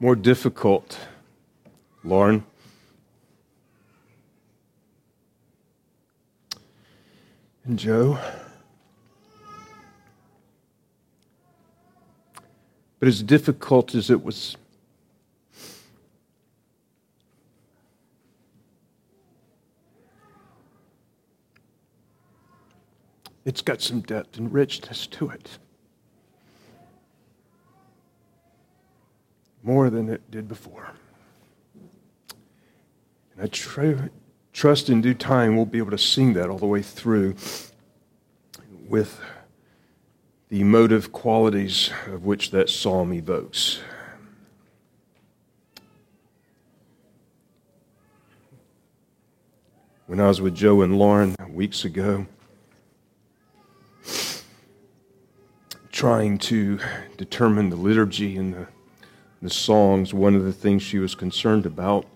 more difficult, Lauren? And Joe? But as difficult as it was, it's got some depth and richness to it. More than it did before. And I tr- trust in due time we'll be able to sing that all the way through with the emotive qualities of which that psalm evokes. When I was with Joe and Lauren weeks ago, trying to determine the liturgy and the, the songs, one of the things she was concerned about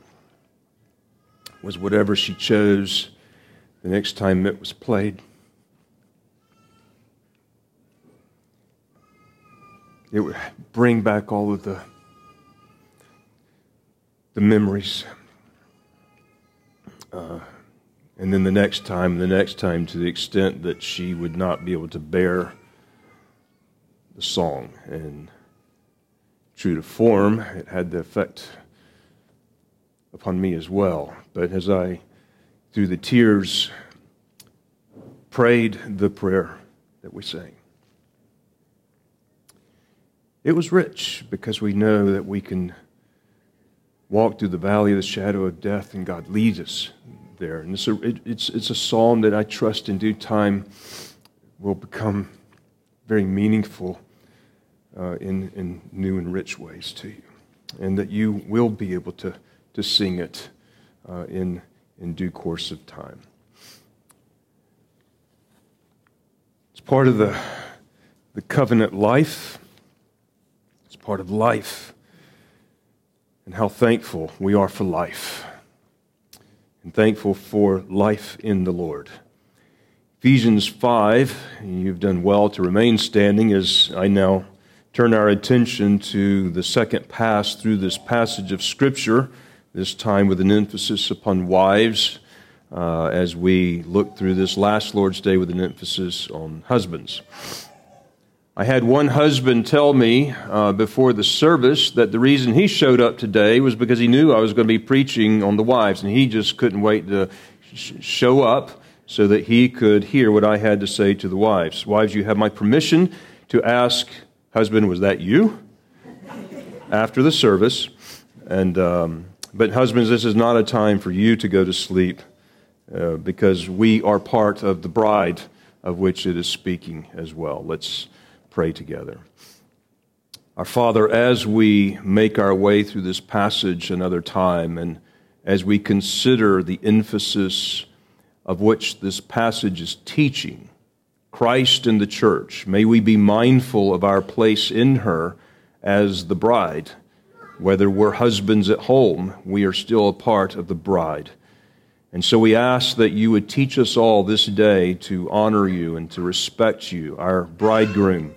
was whatever she chose the next time it was played it would bring back all of the the memories. Uh, and then the next time, the next time, to the extent that she would not be able to bear the song. And true to form, it had the effect upon me as well. But as I, through the tears, prayed the prayer that we sang, it was rich because we know that we can walk through the valley of the shadow of death and God leads us there. And it's a, it, it's, it's a psalm that I trust in due time will become very meaningful uh, in, in new and rich ways to you. And that you will be able to, to sing it uh, in, in due course of time. It's part of the, the covenant life it's part of life, and how thankful we are for life, and thankful for life in the Lord. Ephesians 5, you've done well to remain standing as I now turn our attention to the second pass through this passage of Scripture, this time with an emphasis upon wives, uh, as we look through this last Lord's Day with an emphasis on husbands. I had one husband tell me uh, before the service that the reason he showed up today was because he knew I was going to be preaching on the wives, and he just couldn't wait to sh- show up so that he could hear what I had to say to the wives. Wives, you have my permission to ask, husband, was that you? After the service. And, um, but, husbands, this is not a time for you to go to sleep uh, because we are part of the bride of which it is speaking as well. Let's pray together. Our Father, as we make our way through this passage another time, and as we consider the emphasis of which this passage is teaching, Christ and the church, may we be mindful of our place in her as the bride. Whether we're husbands at home, we are still a part of the bride. And so we ask that you would teach us all this day to honor you and to respect you, our bridegroom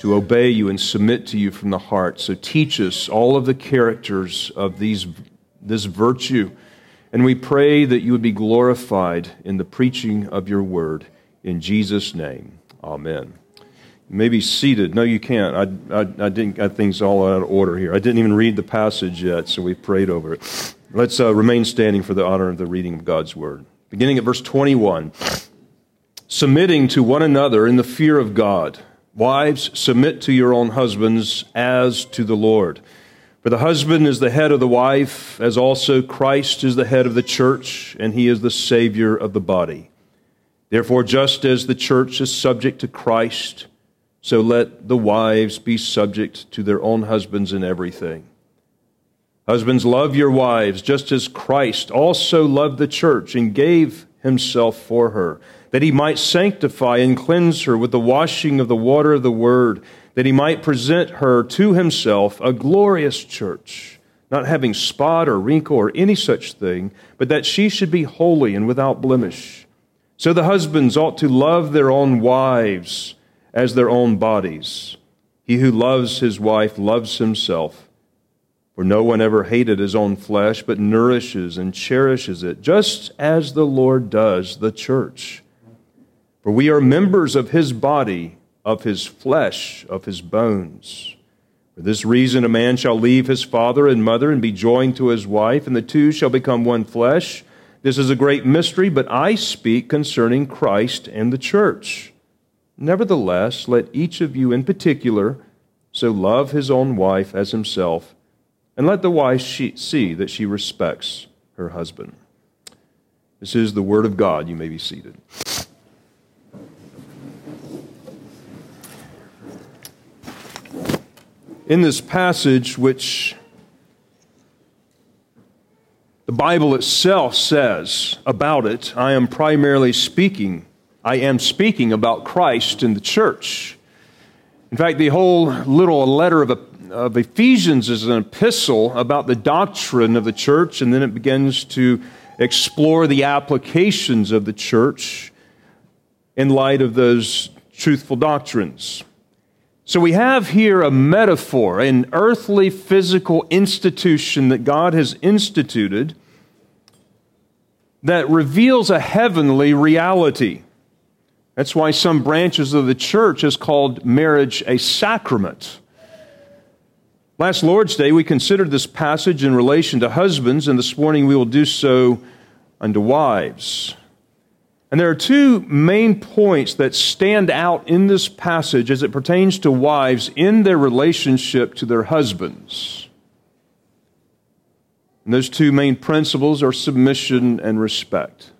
to obey you and submit to you from the heart. So teach us all of the characters of these, this virtue. And we pray that you would be glorified in the preaching of your word. In Jesus' name, amen. May be seated. No, you can't. I, I, I didn't got things all out of order here. I didn't even read the passage yet, so we prayed over it. Let's uh, remain standing for the honor of the reading of God's word. Beginning at verse 21 Submitting to one another in the fear of God. Wives, submit to your own husbands as to the Lord. For the husband is the head of the wife, as also Christ is the head of the church, and he is the Savior of the body. Therefore, just as the church is subject to Christ, so let the wives be subject to their own husbands in everything. Husbands, love your wives, just as Christ also loved the church and gave himself for her that he might sanctify and cleanse her with the washing of the water of the word, that he might present her to himself a glorious church, not having spot or wrinkle or any such thing, but that she should be holy and without blemish. So the husbands ought to love their own wives as their own bodies. He who loves his wife loves himself. For no one ever hated his own flesh, but nourishes and cherishes it, just as the Lord does the church. For we are members of his body, of his flesh, of his bones. For this reason, a man shall leave his father and mother and be joined to his wife, and the two shall become one flesh. This is a great mystery, but I speak concerning Christ and the church. Nevertheless, let each of you in particular so love his own wife as himself and let the wife see that she respects her husband. This is the word of God. You may be seated. In this passage, which the Bible itself says about it, I am primarily speaking. I am speaking about Christ and the church. In fact, the whole little letter of of Ephesians is an epistle about the doctrine of the church, and then it begins to explore the applications of the church in light of those truthful doctrines. So we have here a metaphor, an earthly physical institution that God has instituted that reveals a heavenly reality. That's why some branches of the church has called marriage a sacrament. Last Lord's Day, we considered this passage in relation to husbands, and this morning we will do so unto wives. And there are two main points that stand out in this passage as it pertains to wives in their relationship to their husbands. And those two main principles are submission and respect.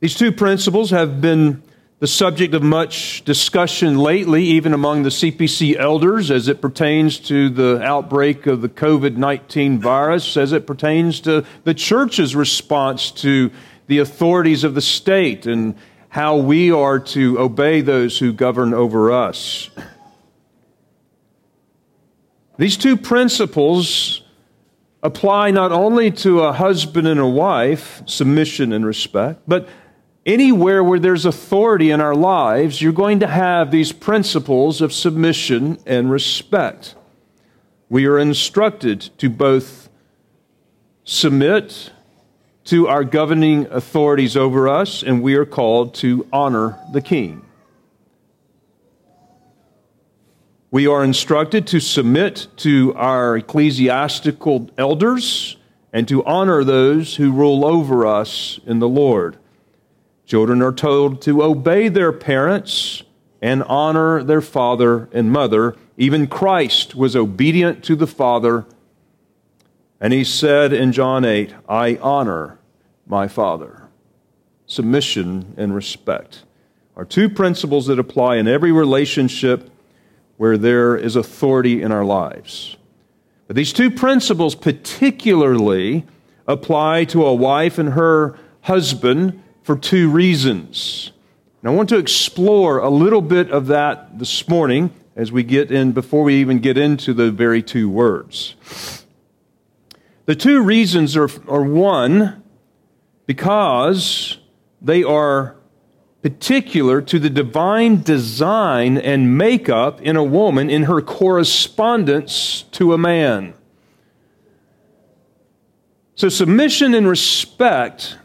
These two principles have been the subject of much discussion lately, even among the CPC elders, as it pertains to the outbreak of the COVID 19 virus, as it pertains to the church's response to the authorities of the state and how we are to obey those who govern over us. These two principles apply not only to a husband and a wife, submission and respect, but Anywhere where there's authority in our lives, you're going to have these principles of submission and respect. We are instructed to both submit to our governing authorities over us, and we are called to honor the king. We are instructed to submit to our ecclesiastical elders and to honor those who rule over us in the Lord. Children are told to obey their parents and honor their father and mother. Even Christ was obedient to the Father. And he said in John 8, I honor my Father. Submission and respect are two principles that apply in every relationship where there is authority in our lives. But these two principles particularly apply to a wife and her husband for two reasons. And I want to explore a little bit of that this morning as we get in, before we even get into the very two words. The two reasons are, are one, because they are particular to the divine design and makeup in a woman in her correspondence to a man. So, submission and respect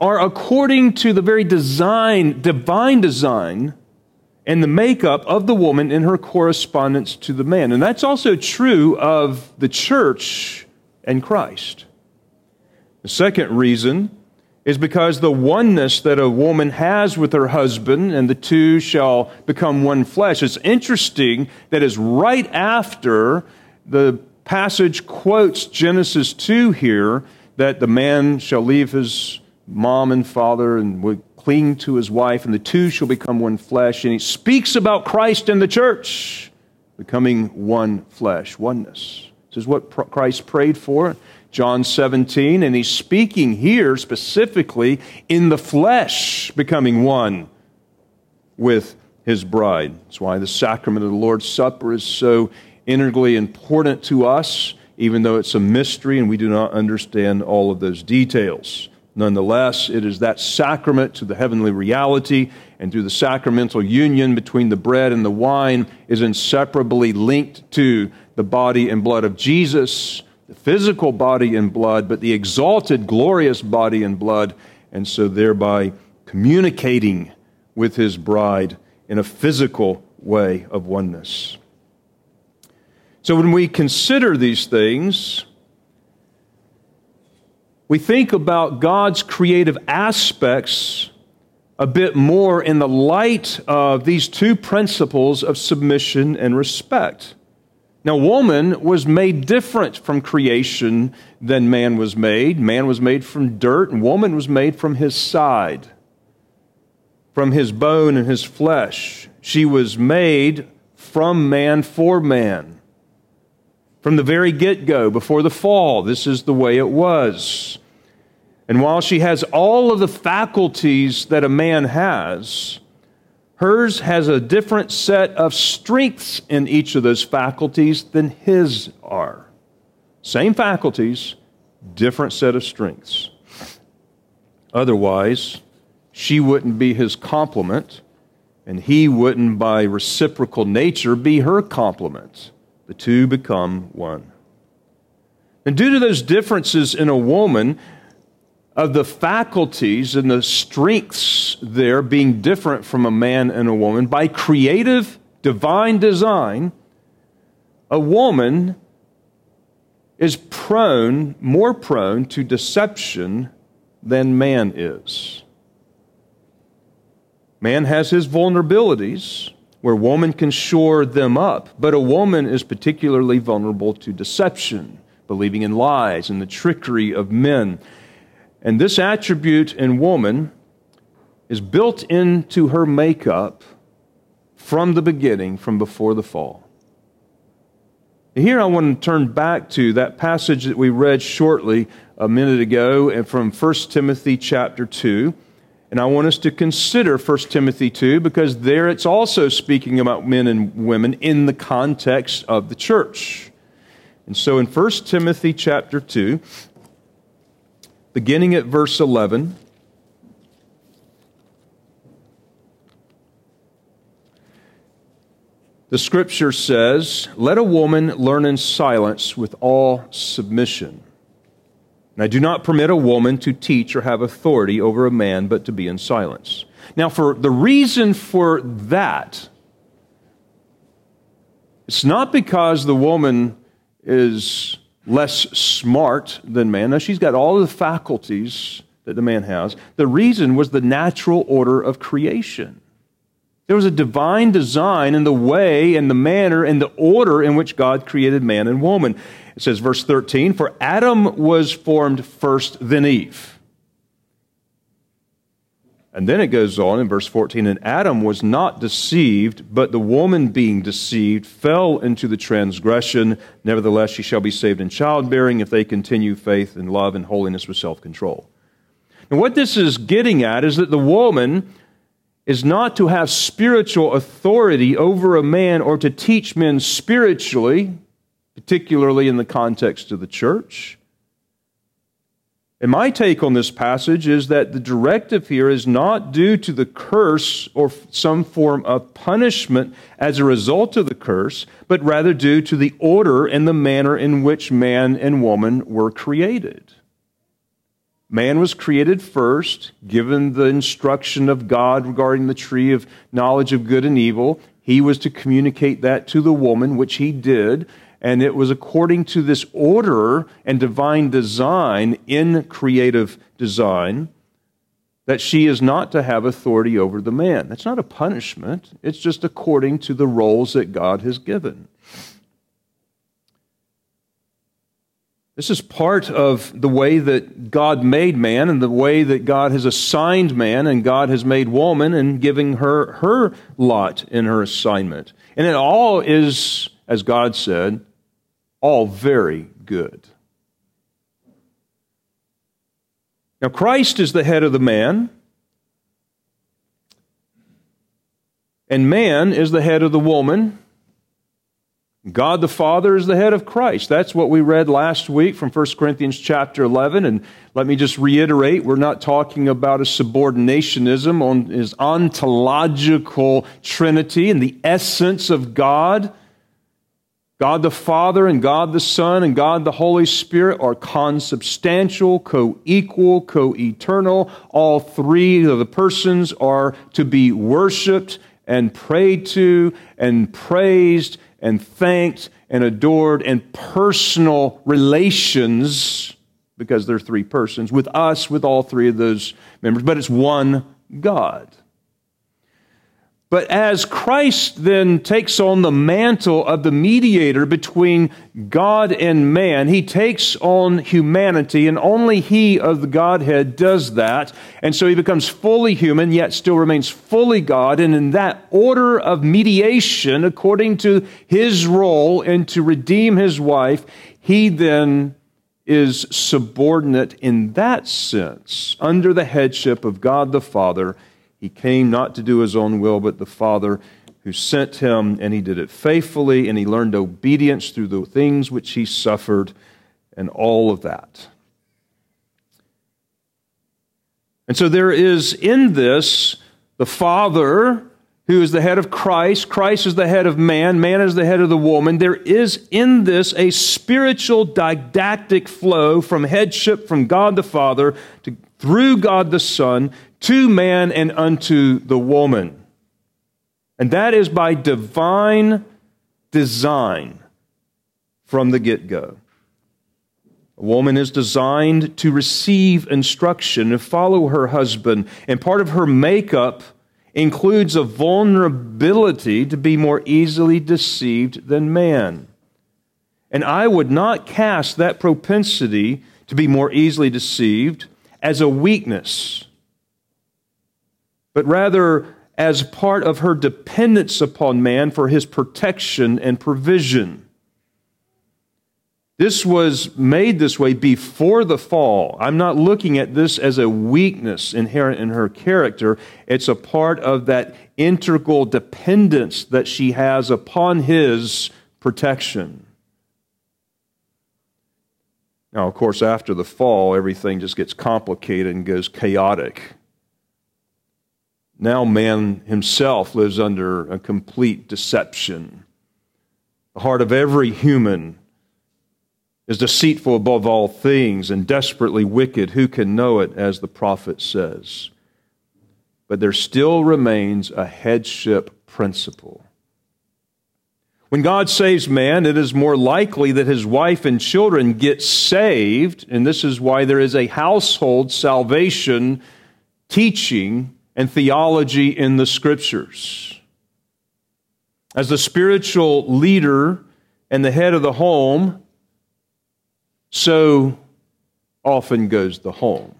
are according to the very design, divine design, and the makeup of the woman in her correspondence to the man. And that's also true of the church and Christ. The second reason is because the oneness that a woman has with her husband and the two shall become one flesh. It's interesting that is right after the passage quotes Genesis 2 here that the man shall leave his mom and father and would cling to his wife, and the two shall become one flesh. And he speaks about Christ and the church becoming one flesh, oneness. This is what Christ prayed for, John 17, and he's speaking here specifically in the flesh becoming one with his bride. That's why the sacrament of the Lord's Supper is so integrally important to us, even though it's a mystery and we do not understand all of those details. Nonetheless, it is that sacrament to the heavenly reality and through the sacramental union between the bread and the wine is inseparably linked to the body and blood of Jesus, physical body and blood, but the exalted, glorious body and blood, and so thereby communicating with his bride in a physical way of oneness. So when we consider these things, we think about God's creative aspects a bit more in the light of these two principles of submission and respect. Now, woman was made different from creation than man was made. Man was made from dirt, and woman was made from his side, from his bone and his flesh. She was made from man for man. From the very get go, before the fall, this is the way it was. And while she has all of the faculties that a man has, hers has a different set of strengths in each of those faculties than his are. Same faculties, different set of strengths. Otherwise, she wouldn't be his complement, and he wouldn't, by reciprocal nature, be her complement. The two become one. And due to those differences in a woman, of the faculties and the strengths there being different from a man and a woman, by creative divine design, a woman is prone, more prone to deception than man is. Man has his vulnerabilities where woman can shore them up, but a woman is particularly vulnerable to deception, believing in lies and the trickery of men. And this attribute in woman is built into her makeup from the beginning, from before the fall. Here I want to turn back to that passage that we read shortly a minute ago and from 1 Timothy chapter 2. And I want us to consider 1 Timothy 2 because there it's also speaking about men and women in the context of the church. And so in 1 Timothy chapter 2, beginning at verse 11. The scripture says, Let a woman learn in silence with all submission. And I do not permit a woman to teach or have authority over a man, but to be in silence. Now, for the reason for that, it's not because the woman is less smart than man. Now, she's got all the faculties that the man has. The reason was the natural order of creation. There was a divine design in the way and the manner and the order in which God created man and woman. It says, verse 13, For Adam was formed first, then Eve. And then it goes on in verse 14 And Adam was not deceived, but the woman being deceived fell into the transgression. Nevertheless, she shall be saved in childbearing if they continue faith and love and holiness with self control. And what this is getting at is that the woman is not to have spiritual authority over a man or to teach men spiritually, particularly in the context of the church. And my take on this passage is that the directive here is not due to the curse or some form of punishment as a result of the curse, but rather due to the order and the manner in which man and woman were created. Man was created first, given the instruction of God regarding the tree of knowledge of good and evil. He was to communicate that to the woman, which he did and it was according to this order and divine design in creative design that she is not to have authority over the man. That's not a punishment, it's just according to the roles that God has given. This is part of the way that God made man and the way that God has assigned man and God has made woman and giving her her lot in her assignment. And it all is, as God said, all very good. Now, Christ is the head of the man, and man is the head of the woman. God the Father is the head of Christ. That's what we read last week from 1 Corinthians chapter 11. And let me just reiterate, we're not talking about a subordinationism on his ontological trinity and the essence of God. God the Father and God the Son and God the Holy Spirit are consubstantial, co equal, co eternal. All three of the persons are to be worshiped and prayed to and praised and thanked and adored and personal relations because they're three persons with us, with all three of those members, but it's one God. But as Christ then takes on the mantle of the mediator between God and man, he takes on humanity, and only he of the Godhead does that. And so he becomes fully human, yet still remains fully God. And in that order of mediation, according to his role and to redeem his wife, he then is subordinate in that sense under the headship of God the Father he came not to do his own will, but the Father who sent him, and he did it faithfully, and he learned obedience through the things which he suffered, and all of that. And so there is in this the Father who is the head of Christ. Christ is the head of man. Man is the head of the woman. There is in this a spiritual didactic flow from headship from God the Father to, through God the Son to man and unto the woman. And that is by divine design from the get go. A woman is designed to receive instruction and follow her husband, and part of her makeup includes a vulnerability to be more easily deceived than man. And I would not cast that propensity to be more easily deceived as a weakness but rather as part of her dependence upon man for his protection and provision. This was made this way before the fall. I'm not looking at this as a weakness inherent in her character. It's a part of that integral dependence that she has upon his protection. Now, of course, after the fall, everything just gets complicated and goes chaotic. Now man himself lives under a complete deception. The heart of every human is deceitful above all things and desperately wicked. Who can know it, as the prophet says? But there still remains a headship principle. When God saves man, it is more likely that his wife and children get saved, and this is why there is a household salvation teaching and theology in the scriptures. As the spiritual leader and the head of the home, so often goes the home.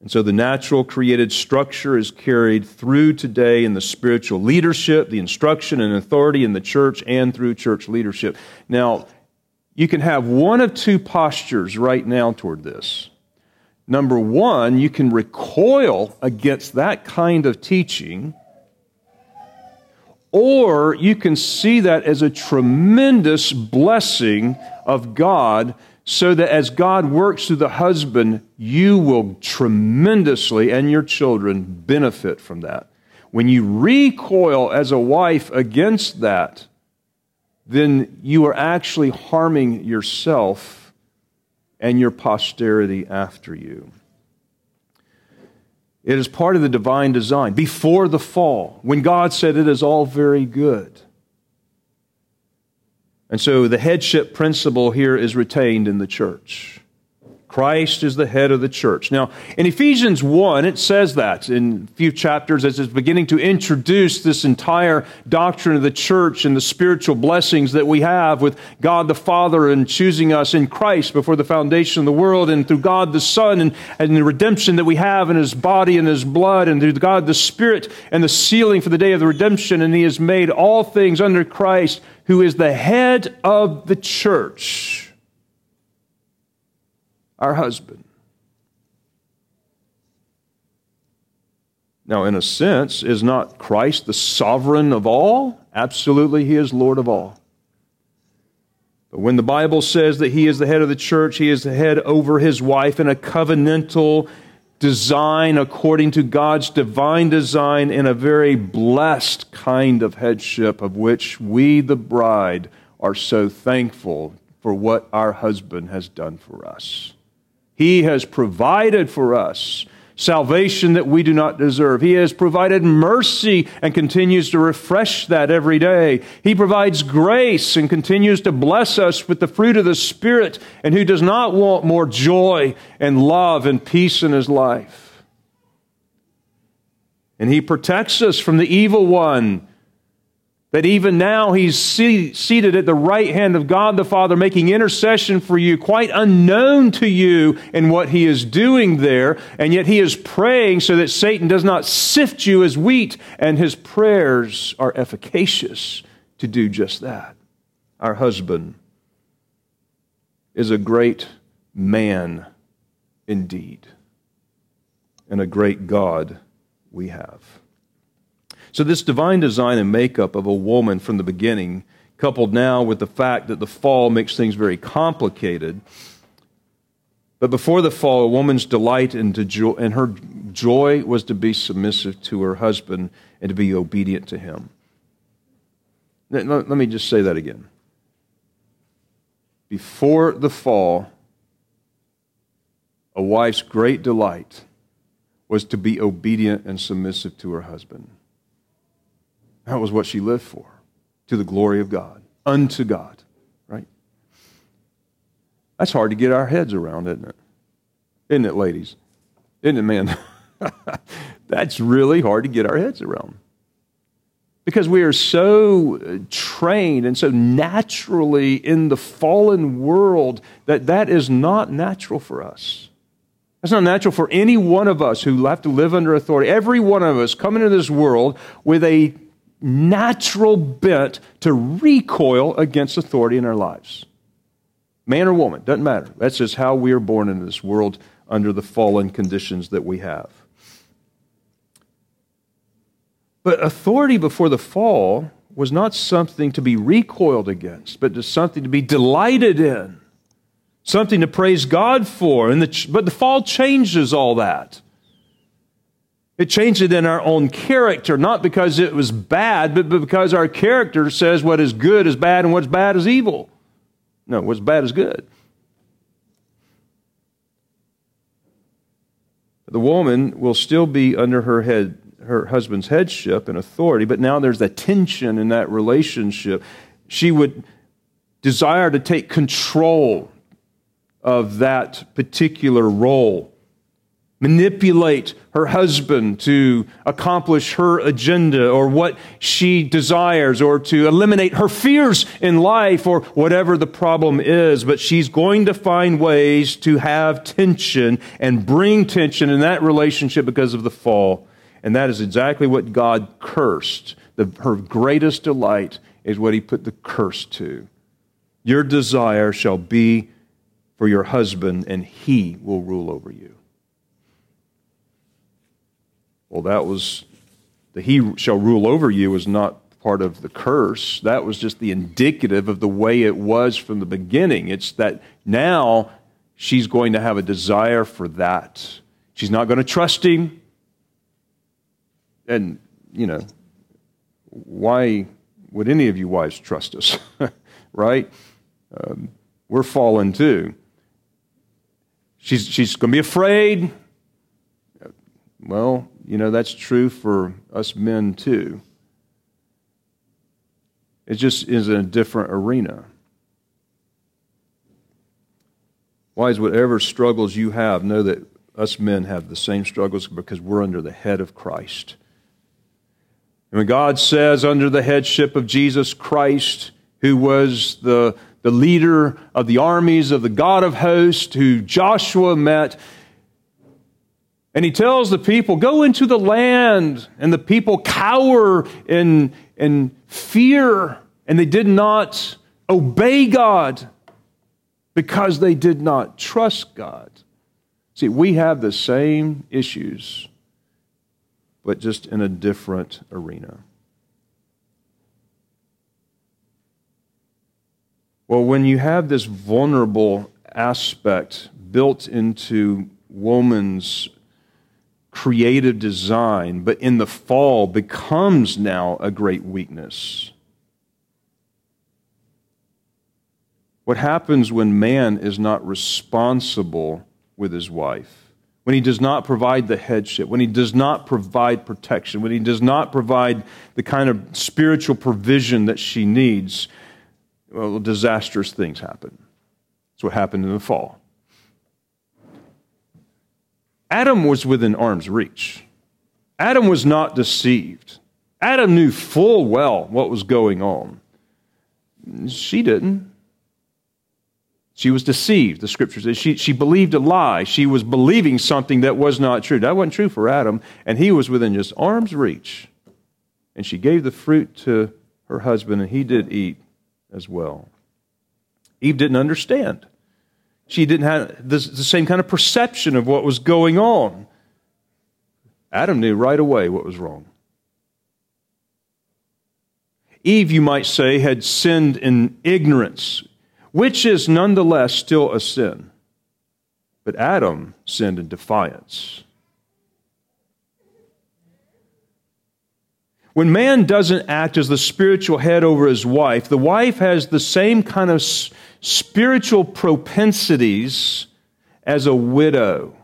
And so the natural created structure is carried through today in the spiritual leadership, the instruction and authority in the church, and through church leadership. Now, you can have one of two postures right now toward this. Number one, you can recoil against that kind of teaching, or you can see that as a tremendous blessing of God, so that as God works through the husband, you will tremendously and your children benefit from that. When you recoil as a wife against that, then you are actually harming yourself and your posterity after you. It is part of the divine design. Before the fall, when God said it is all very good. And so the headship principle here is retained in the church. Christ is the head of the church. Now, in Ephesians 1, it says that in a few chapters as it's beginning to introduce this entire doctrine of the church and the spiritual blessings that we have with God the Father and choosing us in Christ before the foundation of the world and through God the Son and, and the redemption that we have in His body and His blood and through God the Spirit and the sealing for the day of the redemption. And He has made all things under Christ, who is the head of the church our husband. Now, in a sense, is not Christ the sovereign of all? Absolutely, he is Lord of all. But when the Bible says that he is the head of the church, he is the head over his wife in a covenantal design according to God's divine design in a very blessed kind of headship of which we, the bride, are so thankful for what our husband has done for us. He has provided for us salvation that we do not deserve. He has provided mercy and continues to refresh that every day. He provides grace and continues to bless us with the fruit of the Spirit, and who does not want more joy and love and peace in his life. And He protects us from the evil one that even now he's seated at the right hand of God the Father, making intercession for you, quite unknown to you in what he is doing there. And yet he is praying so that Satan does not sift you as wheat, and his prayers are efficacious to do just that. Our husband is a great man indeed, and a great God we have. So, this divine design and makeup of a woman from the beginning, coupled now with the fact that the fall makes things very complicated. But before the fall, a woman's delight and, joy, and her joy was to be submissive to her husband and to be obedient to him. Let me just say that again. Before the fall, a wife's great delight was to be obedient and submissive to her husband. That was what she lived for, to the glory of God, unto God, right? That's hard to get our heads around, isn't it? Isn't it, ladies? Isn't it, men? That's really hard to get our heads around. Because we are so uh, trained and so naturally in the fallen world that that is not natural for us. That's not natural for any one of us who have to live under authority. Every one of us come into this world with a natural bent to recoil against authority in our lives. Man or woman, doesn't matter. That's just how we are born into this world under the fallen conditions that we have. But authority before the fall was not something to be recoiled against, but just something to be delighted in, something to praise God for. And the, but the fall changes all that. It changed it in our own character, not because it was bad, but because our character says what is good is bad and what's bad is evil. No, what's bad is good. The woman will still be under her head, her husband's headship and authority, but now there's a tension in that relationship. She would desire to take control of that particular role manipulate her husband to accomplish her agenda or what she desires or to eliminate her fears in life or whatever the problem is. But she's going to find ways to have tension and bring tension in that relationship because of the fall. And that is exactly what God cursed. The, her greatest delight is what he put the curse to. Your desire shall be for your husband, and he will rule over you. Well, that was the he shall rule over you was not part of the curse. That was just the indicative of the way it was from the beginning. It's that now she's going to have a desire for that. She's not going to trust him. And, you know, why would any of you wives trust us? right? Um, we're fallen too. She's, she's going to be afraid. Well, you know, that's true for us men too. It just is in a different arena. Wives, whatever struggles you have, know that us men have the same struggles because we're under the head of Christ. And when God says, under the headship of Jesus Christ, who was the, the leader of the armies of the God of hosts, who Joshua met, and he tells the people, Go into the land. And the people cower in, in fear, and they did not obey God because they did not trust God. See, we have the same issues but just in a different arena. Well, when you have this vulnerable aspect built into woman's creative design, but in the fall becomes now a great weakness. What happens when man is not responsible with his wife? When he does not provide the headship, when he does not provide protection, when he does not provide the kind of spiritual provision that she needs, well, disastrous things happen. That's what happened in the fall. Adam was within arm's reach. Adam was not deceived. Adam knew full well what was going on. She didn't. She was deceived, the scripture says. She, she believed a lie. She was believing something that was not true. That wasn't true for Adam, and he was within just arm's reach. And she gave the fruit to her husband, and he did eat as well. Eve didn't understand. She didn't have the, the same kind of perception of what was going on. Adam knew right away what was wrong. Eve, you might say, had sinned in ignorance, which is nonetheless still a sin. But Adam sinned in defiance. When man doesn't act as the spiritual head over his wife, the wife has the same kind of spiritual propensities as a widow.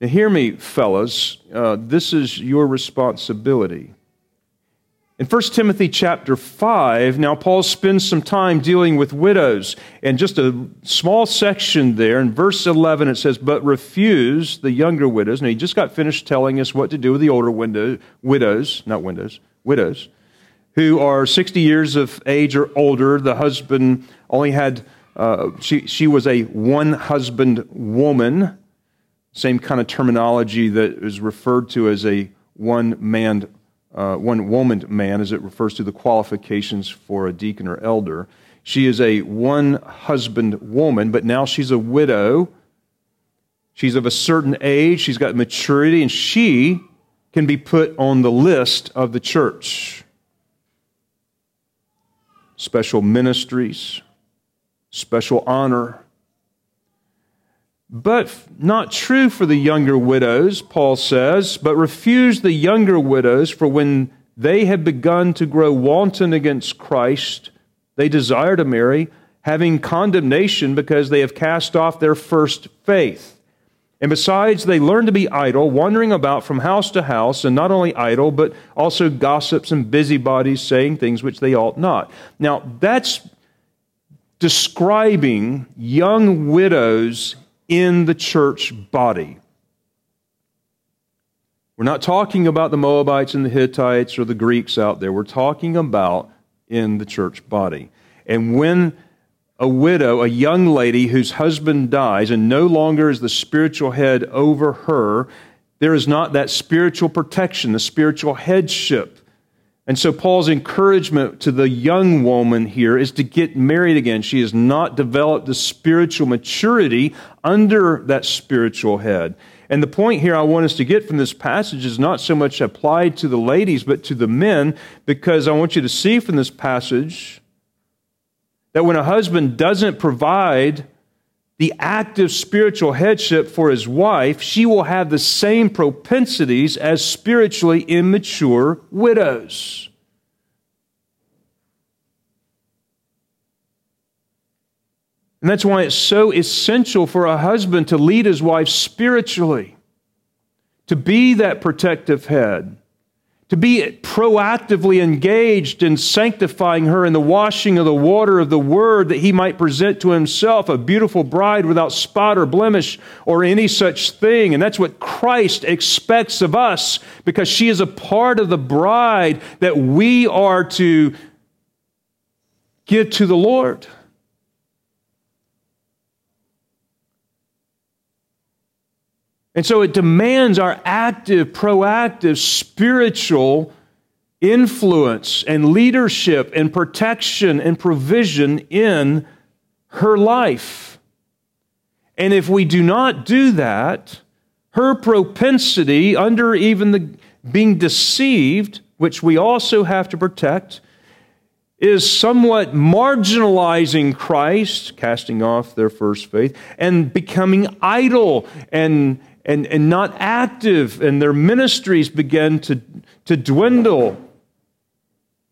Now, hear me, fellas. Uh, this is your responsibility. In 1 Timothy chapter 5, now Paul spends some time dealing with widows. And just a small section there, in verse 11, it says, But refuse the younger widows. Now, he just got finished telling us what to do with the older window, widows, not windows, widows, who are 60 years of age or older. The husband only had, uh, she, she was a one husband woman, same kind of terminology that is referred to as a one man uh, one woman man as it refers to the qualifications for a deacon or elder. She is a one husband woman, but now she's a widow. She's of a certain age, she's got maturity, and she can be put on the list of the church. Special ministries, special honor, but not true for the younger widows, Paul says, but refuse the younger widows, for when they have begun to grow wanton against Christ, they desire to marry, having condemnation because they have cast off their first faith. And besides, they learn to be idle, wandering about from house to house, and not only idle, but also gossips and busybodies, saying things which they ought not. Now, that's describing young widows in the church body. We're not talking about the Moabites and the Hittites or the Greeks out there. We're talking about in the church body. And when a widow, a young lady whose husband dies and no longer is the spiritual head over her, there is not that spiritual protection, the spiritual headship and so, Paul's encouragement to the young woman here is to get married again. She has not developed the spiritual maturity under that spiritual head. And the point here I want us to get from this passage is not so much applied to the ladies, but to the men, because I want you to see from this passage that when a husband doesn't provide the active spiritual headship for his wife, she will have the same propensities as spiritually immature widows. And that's why it's so essential for a husband to lead his wife spiritually, to be that protective head to be proactively engaged in sanctifying her in the washing of the water of the word that he might present to himself a beautiful bride without spot or blemish or any such thing. And that's what Christ expects of us because she is a part of the bride that we are to give to the Lord. And so it demands our active, proactive, spiritual influence and leadership and protection and provision in her life. And if we do not do that, her propensity under even the being deceived, which we also have to protect, is somewhat marginalizing Christ, casting off their first faith, and becoming idle and, and, and not active, and their ministries begin to, to dwindle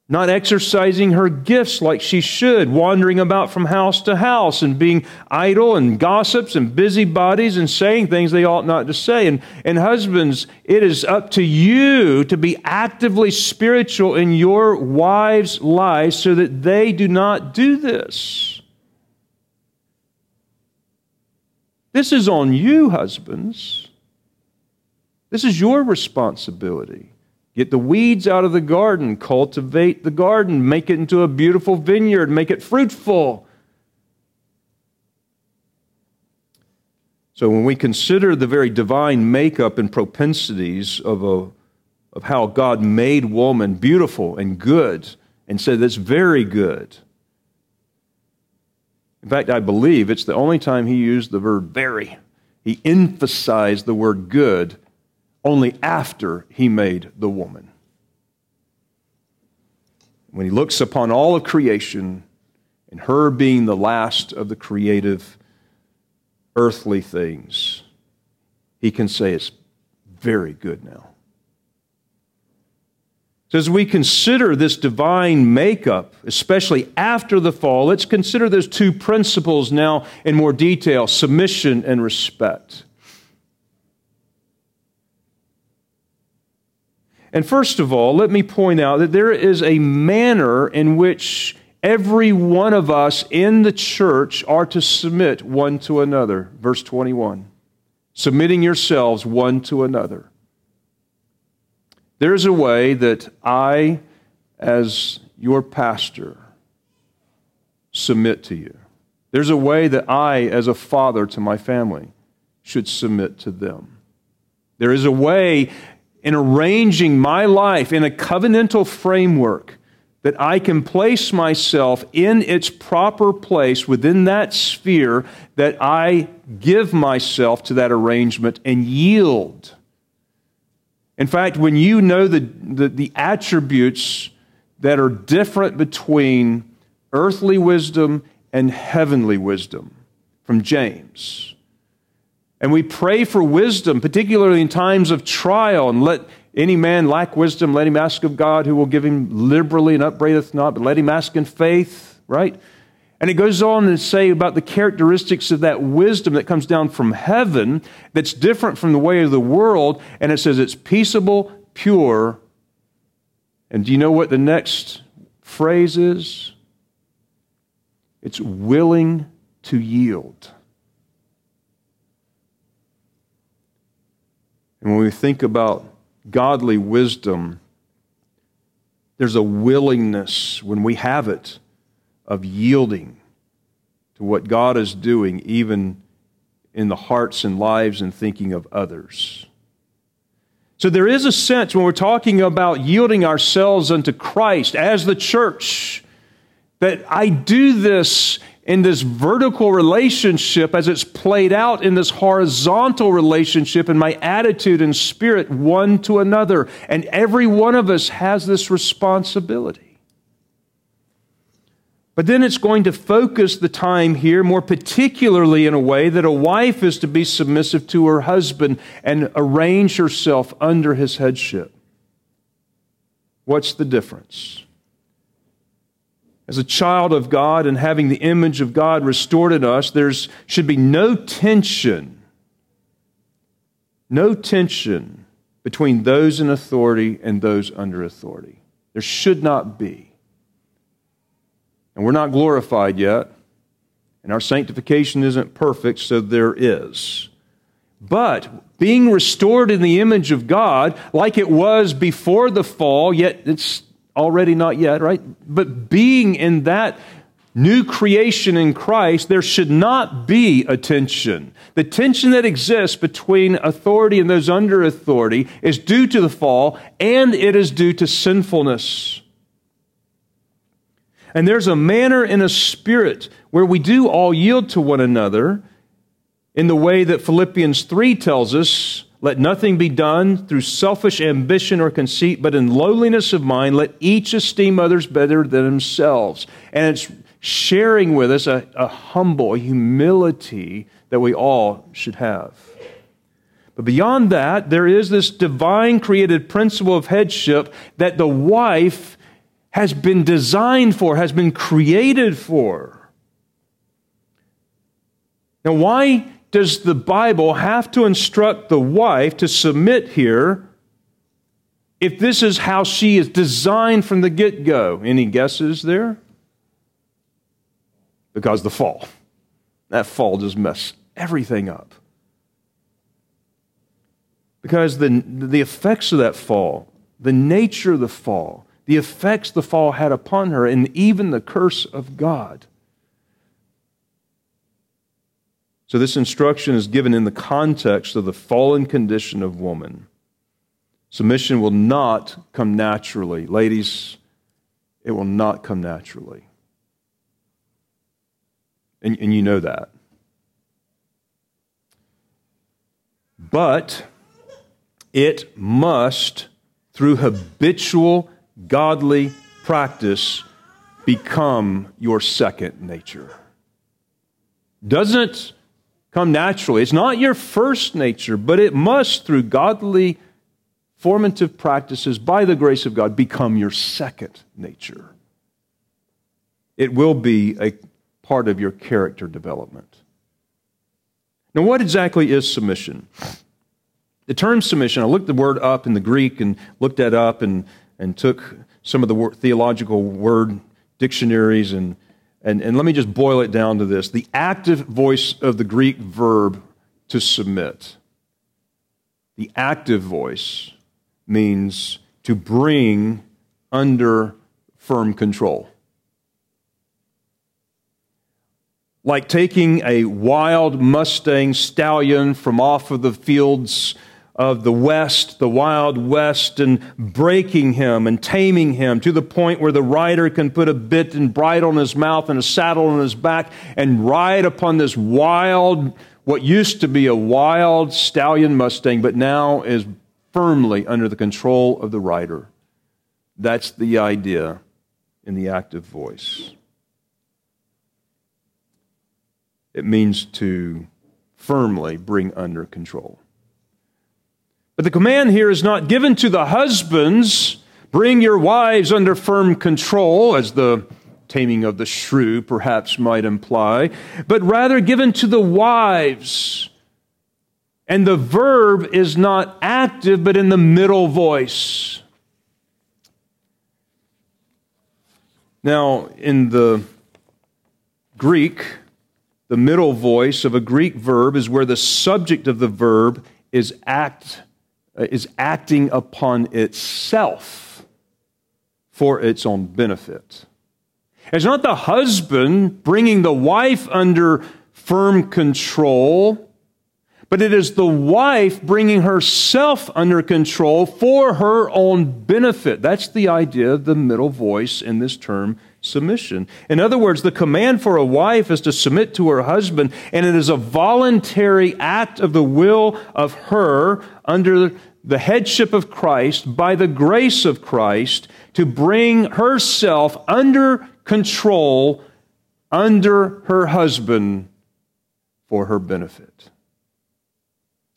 not exercising her gifts like she should, wandering about from house to house and being idle and gossips and busybodies and saying things they ought not to say. And, and husbands, it is up to you to be actively spiritual in your wives' lives so that they do not do this. This is on you, husbands. This is your responsibility. Get the weeds out of the garden, cultivate the garden, make it into a beautiful vineyard, make it fruitful. So, when we consider the very divine makeup and propensities of, a, of how God made woman beautiful and good, and said that's very good. In fact, I believe it's the only time he used the verb very. He emphasized the word good only after he made the woman. When he looks upon all of creation and her being the last of the creative earthly things, he can say it's very good now. So, as we consider this divine makeup, especially after the fall, let's consider those two principles now in more detail submission and respect. And first of all, let me point out that there is a manner in which every one of us in the church are to submit one to another. Verse 21 submitting yourselves one to another. There's a way that I, as your pastor, submit to you. There's a way that I, as a father to my family, should submit to them. There is a way in arranging my life in a covenantal framework that I can place myself in its proper place within that sphere, that I give myself to that arrangement and yield. In fact, when you know the, the, the attributes that are different between earthly wisdom and heavenly wisdom from James, and we pray for wisdom, particularly in times of trial. And let any man lack wisdom, let him ask of God, who will give him liberally and upbraideth not, but let him ask in faith, right? And it goes on to say about the characteristics of that wisdom that comes down from heaven that's different from the way of the world. And it says it's peaceable, pure. And do you know what the next phrase is? It's willing to yield. And when we think about godly wisdom, there's a willingness when we have it of yielding to what God is doing, even in the hearts and lives and thinking of others. So there is a sense when we're talking about yielding ourselves unto Christ as the church that I do this in this vertical relationship as it's played out in this horizontal relationship in my attitude and spirit one to another. And every one of us has this responsibility. But then it's going to focus the time here more particularly in a way that a wife is to be submissive to her husband and arrange herself under his headship. What's the difference? As a child of God and having the image of God restored in us, there should be no tension, no tension between those in authority and those under authority. There should not be. And we're not glorified yet, and our sanctification isn't perfect, so there is. But being restored in the image of God, like it was before the fall, yet it's already not yet, right? But being in that new creation in Christ, there should not be a tension. The tension that exists between authority and those under authority is due to the fall, and it is due to sinfulness. And there's a manner and a spirit where we do all yield to one another in the way that Philippians 3 tells us Let nothing be done through selfish ambition or conceit, but in lowliness of mind, let each esteem others better than themselves. And it's sharing with us a, a humble humility that we all should have. But beyond that, there is this divine created principle of headship that the wife has been designed for, has been created for. Now, why does the Bible have to instruct the wife to submit here if this is how she is designed from the get go? Any guesses there? Because the fall. That fall just messed everything up. Because the, the effects of that fall, the nature of the fall, the effects the fall had upon her, and even the curse of God. So, this instruction is given in the context of the fallen condition of woman. Submission will not come naturally. Ladies, it will not come naturally. And, and you know that. But it must, through habitual godly practice, become your second nature. Doesn't come naturally. It's not your first nature, but it must, through godly formative practices, by the grace of God, become your second nature. It will be a part of your character development. Now, what exactly is submission? The term submission, I looked the word up in the Greek and looked that up and, and took some of the theological word dictionaries and, and, and let me just boil it down to this the active voice of the Greek verb to submit. The active voice means to bring under firm control. Like taking a wild Mustang stallion from off of the fields of the West, the Wild West, and breaking him and taming him to the point where the rider can put a bit and bridle in his mouth and a saddle on his back and ride upon this wild, what used to be a wild stallion Mustang, but now is firmly under the control of the rider. That's the idea in the active voice. It means to firmly bring under control. But the command here is not given to the husbands, bring your wives under firm control, as the taming of the shrew perhaps might imply, but rather given to the wives. And the verb is not active, but in the middle voice. Now, in the Greek, the middle voice of a Greek verb is where the subject of the verb is act Uh, is acting upon itself for its own benefit. It's not the husband bringing the wife under firm control, but it is the wife bringing herself under control for her own benefit. That's the idea of the middle voice in this term submission. In other words, the command for a wife is to submit to her husband, and it is a voluntary act of the will of her under the headship of Christ by the grace of Christ to bring herself under control under her husband for her benefit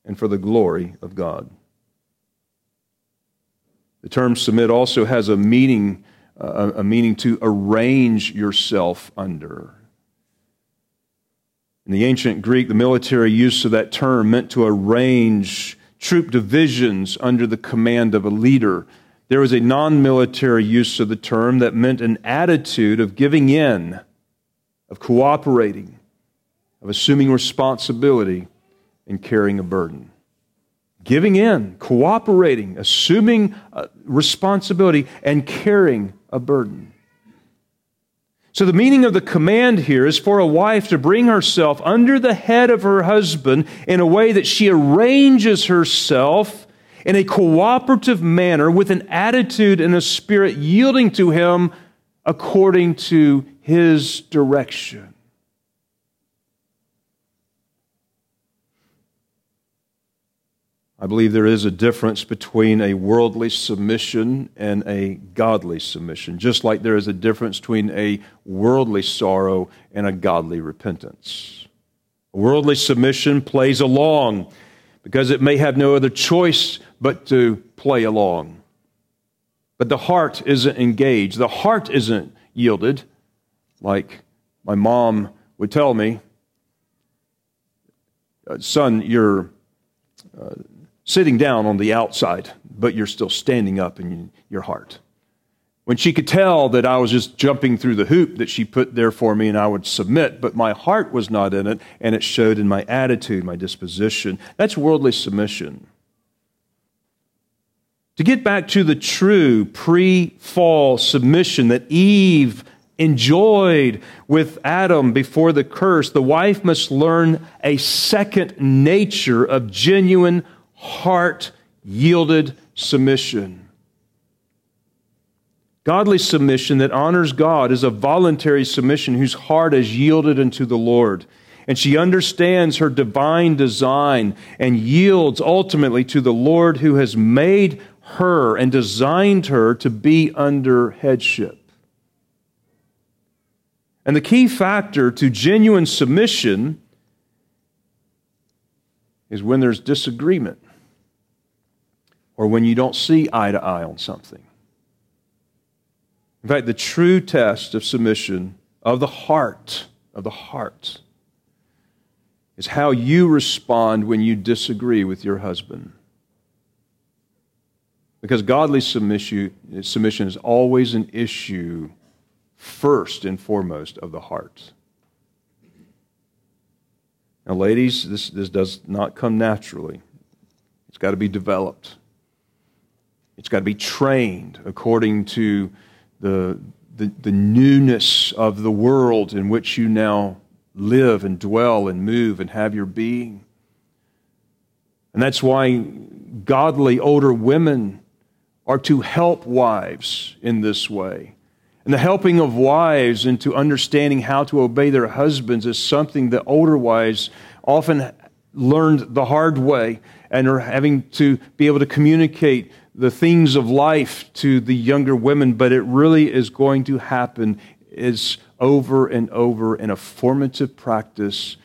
and for the glory of God. The term submit also has a meaning a, a meaning to arrange yourself under. In the ancient Greek, the military use of that term meant to arrange troop divisions under the command of a leader. There was a non military use of the term that meant an attitude of giving in, of cooperating, of assuming responsibility, and carrying a burden giving in, cooperating, assuming uh, responsibility, and carrying a burden. So, the meaning of the command here is for a wife to bring herself under the head of her husband in a way that she arranges herself in a cooperative manner with an attitude and a spirit yielding to him according to his direction. I believe there is a difference between a worldly submission and a godly submission, just like there is a difference between a worldly sorrow and a godly repentance. A worldly submission plays along because it may have no other choice but to play along. But the heart isn't engaged, the heart isn't yielded, like my mom would tell me Son, you're. Uh, sitting down on the outside, but you're still standing up in your heart. When she could tell that I was just jumping through the hoop that she put there for me and I would submit, but my heart was not in it, and it showed in my attitude, my disposition. That's worldly submission. To get back to the true pre fall submission that Eve enjoyed with Adam before the curse, the wife must learn a second nature of genuine heart yielded submission. Godly submission that honors God is a voluntary submission whose heart is yielded unto the Lord. And she understands her divine design and yields ultimately to the Lord who has made her and designed her to be under headship. And the key factor to genuine submission is when there's disagreement or when you don't see eye to eye on something. In fact, the true test of submission of the heart, of the heart, is how you respond when you disagree with your husband. Because godly submission, is always an issue, first and foremost, of the heart. Now, ladies, this, this does not come naturally, it's got to be developed. It's got to be trained according to the, the, the, newness of the world in which you now live and dwell and move and have your being. And that's why godly older women are to help wives in this way. And the helping of wives into understanding how to obey their husbands is something that older wives often learned the hard way and are having to be able to communicate the things of life to the younger women, but it really is going to happen is over and over in a formative practice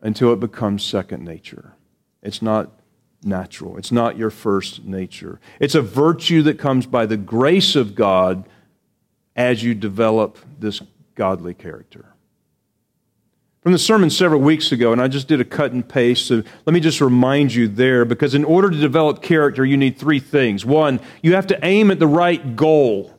until it becomes second nature. It's not natural. It's not your first nature. It's a virtue that comes by the grace of God as you develop this godly character from the sermon several weeks ago, and I just did a cut and paste. So let me just remind you there, because in order to develop character, you need three things. One, you have to aim at the right goal.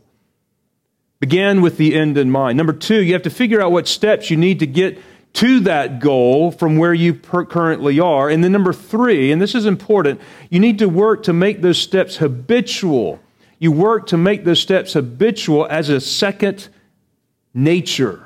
Begin with the end in mind. Number two, you have to figure out what steps you need to get to that goal from where you per- currently are. And then number three, and this is important, you need to work to make those steps habitual. You work to make those steps habitual as a second nature.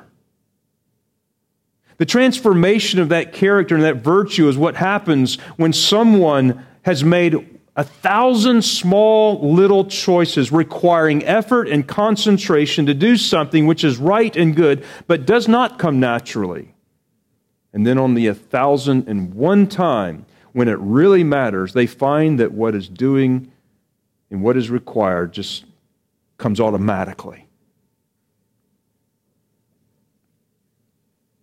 The transformation of that character and that virtue is what happens when someone has made a thousand small little choices requiring effort and concentration to do something which is right and good, but does not come naturally. And then on the a thousand and one time, when it really matters, they find that what is doing and what is required just comes automatically.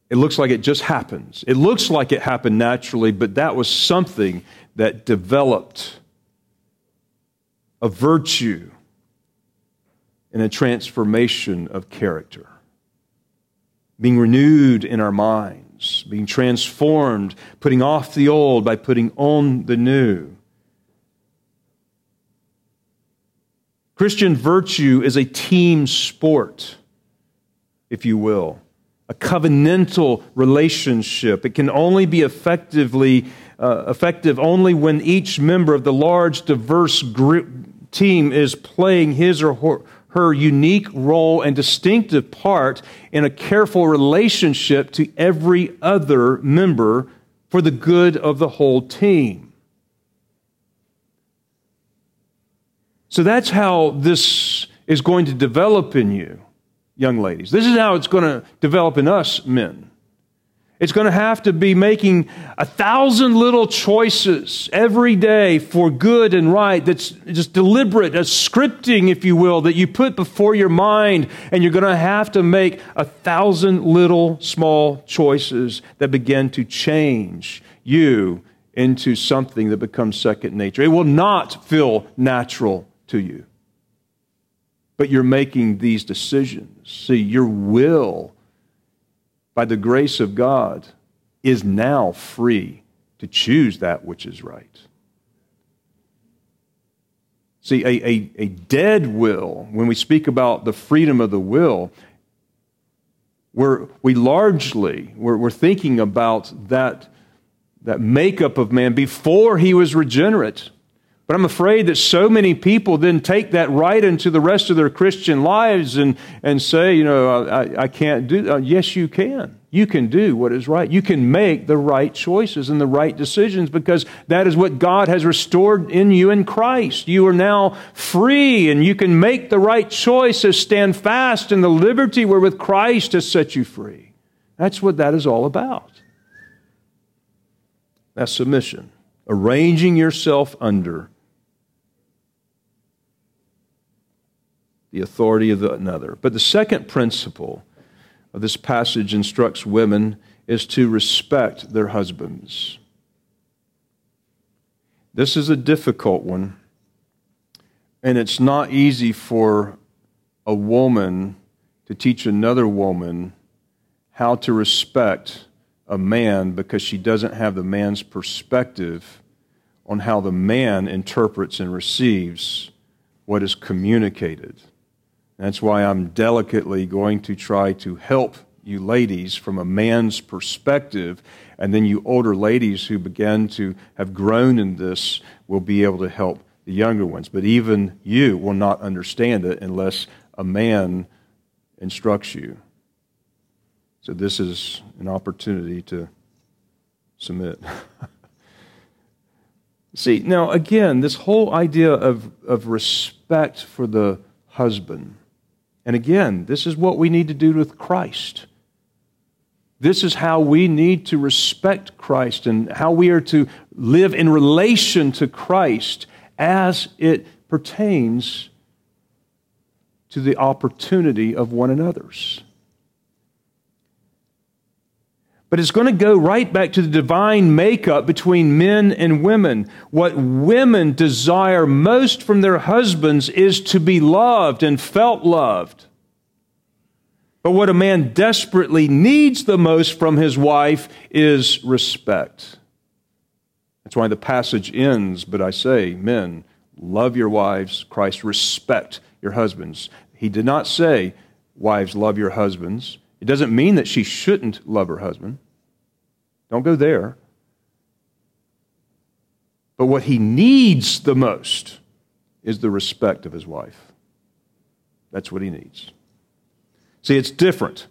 It looks like it just happens. It looks like it happened naturally, but that was something that developed a virtue and a transformation of character. Being renewed in our minds, being transformed, putting off the old by putting on the new. Christian virtue is a team sport, if you will a covenantal relationship. It can only be effectively uh, effective only when each member of the large, diverse group, team is playing his or her, her unique role and distinctive part in a careful relationship to every other member for the good of the whole team. So that's how this is going to develop in you young ladies. This is how it's going to develop in us men. It's going to have to be making a thousand little choices every day for good and right. That's just deliberate, a scripting, if you will, that you put before your mind. And you're going to have to make a thousand little small choices that begin to change you into something that becomes second nature. It will not feel natural to you. But you're making these decisions. See, your will by the grace of God, is now free to choose that which is right. See, a, a, a dead will, when we speak about the freedom of the will, we're, we largely, we're, we're thinking about that, that makeup of man before he was regenerate. But I'm afraid that so many people then take that right into the rest of their Christian lives and, and say, you know, I, I can't do that. Yes, you can. You can do what is right. You can make the right choices and the right decisions because that is what God has restored in you in Christ. You are now free and you can make the right choices, stand fast in the liberty wherewith Christ has set you free. That's what that is all about. That's submission, arranging yourself under the authority of another. But the second principle of this passage instructs women is to respect their husbands. This is a difficult one, and it's not easy for a woman to teach another woman how to respect a man because she doesn't have the man's perspective on how the man interprets and receives what is communicated. That's why I'm delicately going to try to help you ladies from a man's perspective, and then you older ladies who begin to have grown in this will be able to help the younger ones. But even you will not understand it unless a man instructs you. So this is an opportunity to submit. See, now again, this whole idea of, of respect for the husband and again, this is what we need to do with Christ. This is how we need to respect Christ and how we are to live in relation to Christ as it pertains to the opportunity of one another's. But it's going to go right back to the divine makeup between men and women. What women desire most from their husbands is to be loved and felt loved. But what a man desperately needs the most from his wife is respect. That's why the passage ends, but I say, men, love your wives, Christ, respect your husbands. He did not say, wives, love your husbands. It doesn't mean that she shouldn't love her husband. Don't go there. But what he needs the most is the respect of his wife. That's what he needs. See, it's different.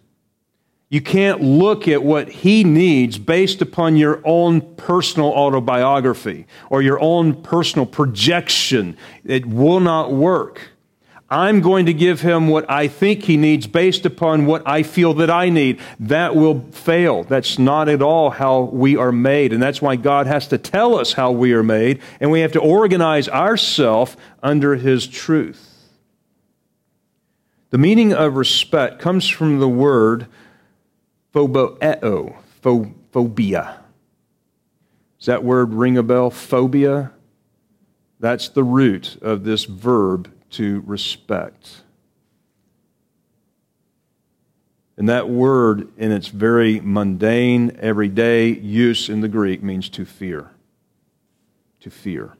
You can't look at what he needs based upon your own personal autobiography or your own personal projection. It will not work. I'm going to give him what I think he needs based upon what I feel that I need. That will fail. That's not at all how we are made. And that's why God has to tell us how we are made, and we have to organize ourselves under his truth. The meaning of respect comes from the word phobeo, phobia. Does that word ring a bell? Phobia? That's the root of this verb to respect. And that word, in its very mundane, everyday use in the Greek, means to fear. To fear.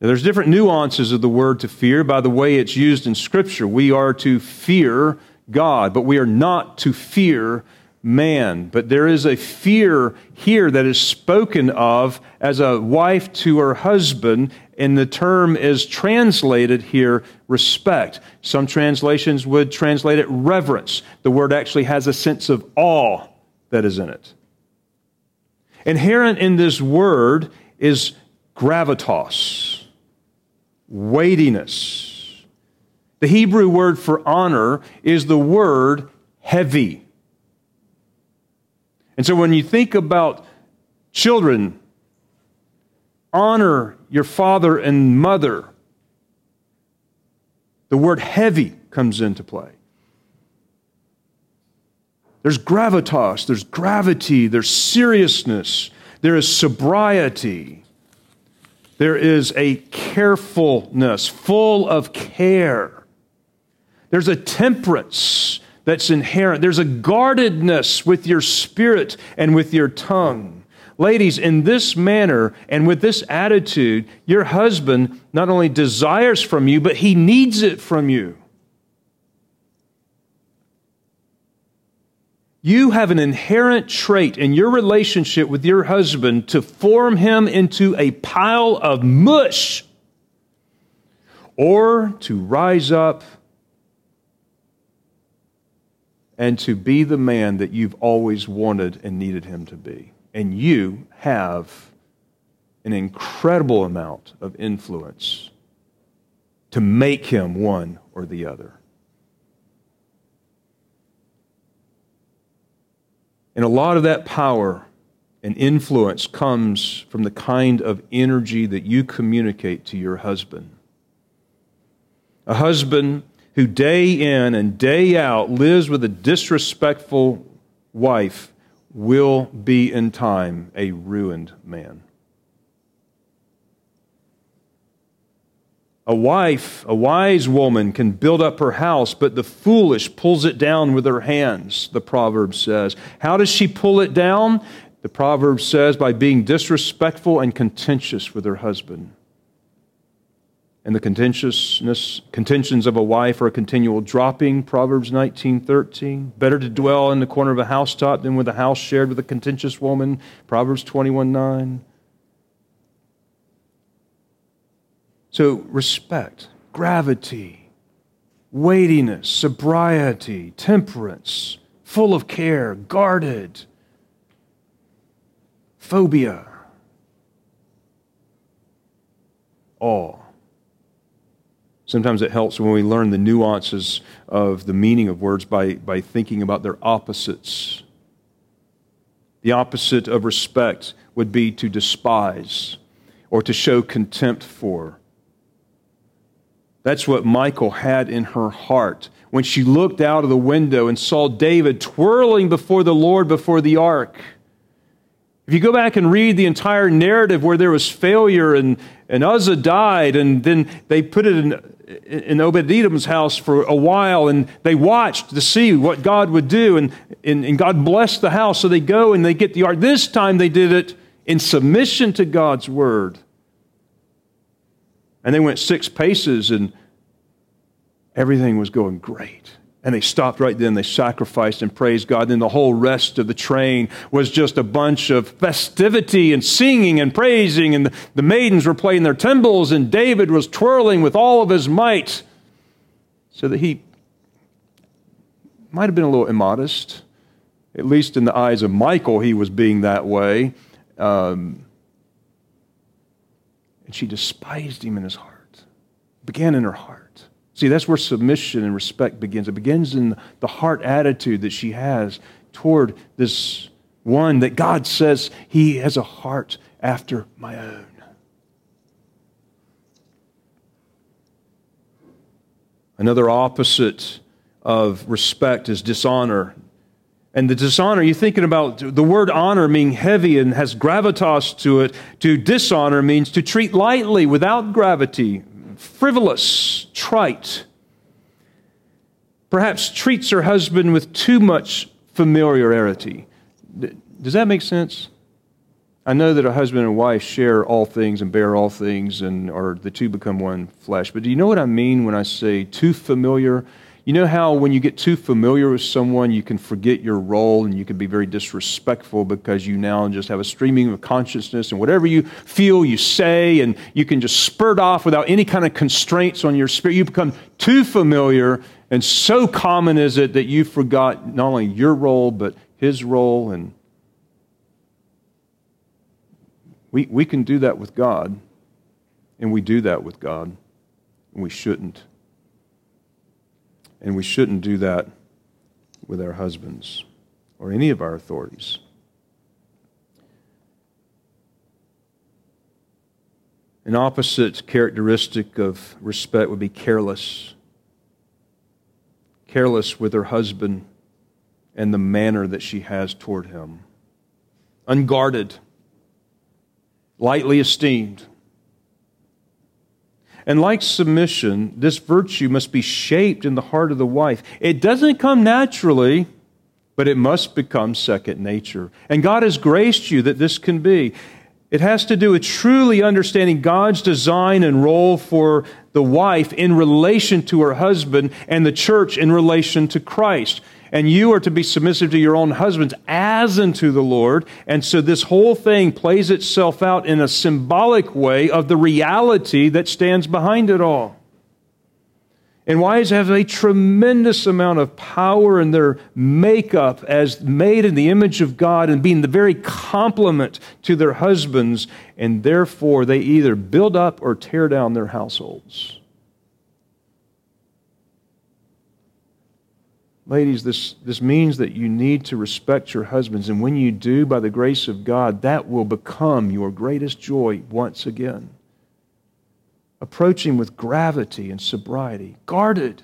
Now, there's different nuances of the word to fear by the way it's used in Scripture. We are to fear God, but we are not to fear man. But there is a fear here that is spoken of as a wife to her husband, and the term is translated here respect. Some translations would translate it reverence. The word actually has a sense of awe that is in it. Inherent in this word is gravitas, weightiness. The Hebrew word for honor is the word heavy. And so when you think about children, honor your father and mother, the word heavy comes into play. There's gravitas, there's gravity, there's seriousness, there is sobriety, there is a carefulness, full of care. There's a temperance that's inherent. There's a guardedness with your spirit and with your tongue. Ladies, in this manner and with this attitude, your husband not only desires from you, but he needs it from you. You have an inherent trait in your relationship with your husband to form him into a pile of mush or to rise up and to be the man that you've always wanted and needed him to be. And you have an incredible amount of influence to make him one or the other. And a lot of that power and influence comes from the kind of energy that you communicate to your husband. A husband who day in and day out lives with a disrespectful wife will be in time a ruined man. A wife, a wise woman, can build up her house, but the foolish pulls it down with her hands, the proverb says. How does she pull it down? The proverb says by being disrespectful and contentious with her husband. And the contentiousness, contentions of a wife are a continual dropping, Proverbs 19:13. Better to dwell in the corner of a housetop than with a house shared with a contentious woman, Proverbs 21:9. So, respect, gravity, weightiness, sobriety, temperance, full of care, guarded, phobia, awe. Sometimes it helps when we learn the nuances of the meaning of words by, by thinking about their opposites. The opposite of respect would be to despise or to show contempt for. That's what Michal had in her heart when she looked out of the window and saw David twirling before the Lord before the ark. If you go back and read the entire narrative where there was failure and, and Uzzah died, and then they put it in, in Obed Edom's house for a while, and they watched to see what God would do, and, and, and God blessed the house. So they go and they get the ark. This time they did it in submission to God's word. And they went six paces and everything was going great. And they stopped right then. They sacrificed and praised God. Then the whole rest of the train was just a bunch of festivity and singing and praising. And the, maidens were playing their timbrels, and David was twirling with all of his might. So that he might have been a little immodest. At least in the eyes of Michal, he was being that way. Um, and she despised him in his heart, began in her heart. See, that's where submission and respect begins. It begins in the heart attitude that she has toward this one that God says he has a heart after my own. Another opposite of respect is dishonor. And the dishonor, you're thinking about the word honor meaning heavy and has gravitas to it. To dishonor means to treat lightly without gravity, frivolous, trite. Perhaps treats her husband with too much familiarity. Does that make sense? I know that a husband and wife share all things and bear all things, and or the two become one flesh. But do you know what I mean when I say too familiar? You know how when you get too familiar with someone, you can forget your role and you can be very disrespectful because you now just have a streaming of consciousness and whatever you feel, you say, and you can just spurt off without any kind of constraints on your spirit. You become too familiar, and so common is it that you forgot not only your role, but his role. And we, we can do that with God, and we do that with God, and we shouldn't. And we shouldn't do that with our husbands or any of our authorities. An opposite characteristic of respect would be careless. Careless with her husband and the manner that she has toward him. Unguarded, lightly esteemed. And like submission, this virtue must be shaped in the heart of the wife. It doesn't come naturally, but it must become second nature. And God has graced you that this can be. It has to do with truly understanding God's design and role for the wife in relation to her husband and the church in relation to Christ. And you are to be submissive to your own husbands as unto the Lord. And so this whole thing plays itself out in a symbolic way of the reality that stands behind it all. And wives have a tremendous amount of power in their makeup as made in the image of God and being the very complement to their husbands, and therefore they either build up or tear down their households. Ladies, this, this means that you need to respect your husbands, and when you do, by the grace of God, that will become your greatest joy once again approaching with gravity and sobriety, guarded.